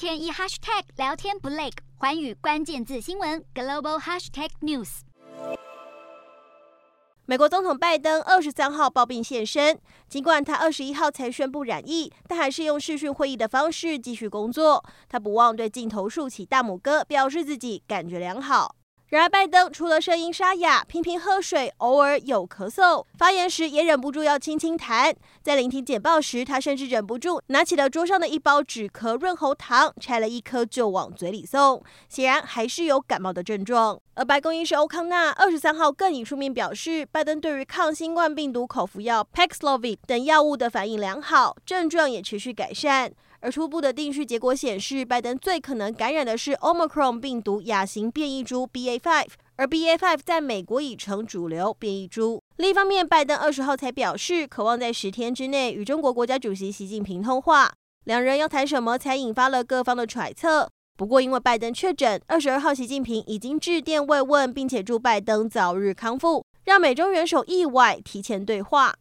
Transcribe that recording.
天一 hashtag 聊天不累，环宇关键字新闻 global hashtag news。美国总统拜登二十三号抱病现身，尽管他二十一号才宣布染疫，但还是用视讯会议的方式继续工作。他不忘对镜头竖起大拇哥，表示自己感觉良好。然而，拜登除了声音沙哑、频频喝水、偶尔有咳嗽，发言时也忍不住要轻轻弹。在聆听简报时，他甚至忍不住拿起了桌上的一包止咳润喉糖，拆了一颗就往嘴里送，显然还是有感冒的症状。而白宫医师欧康纳二十三号更以书面表示，拜登对于抗新冠病毒口服药 Paxlovid 等药物的反应良好，症状也持续改善。而初步的定序结果显示，拜登最可能感染的是 Omicron 病毒亚型变异株 BA.5，而 BA.5 在美国已成主流变异株。另一方面，拜登二十号才表示，渴望在十天之内与中国国家主席习近平通话，两人要谈什么，才引发了各方的揣测。不过，因为拜登确诊，二十二号习近平已经致电慰问，并且祝拜登早日康复，让美中元首意外提前对话。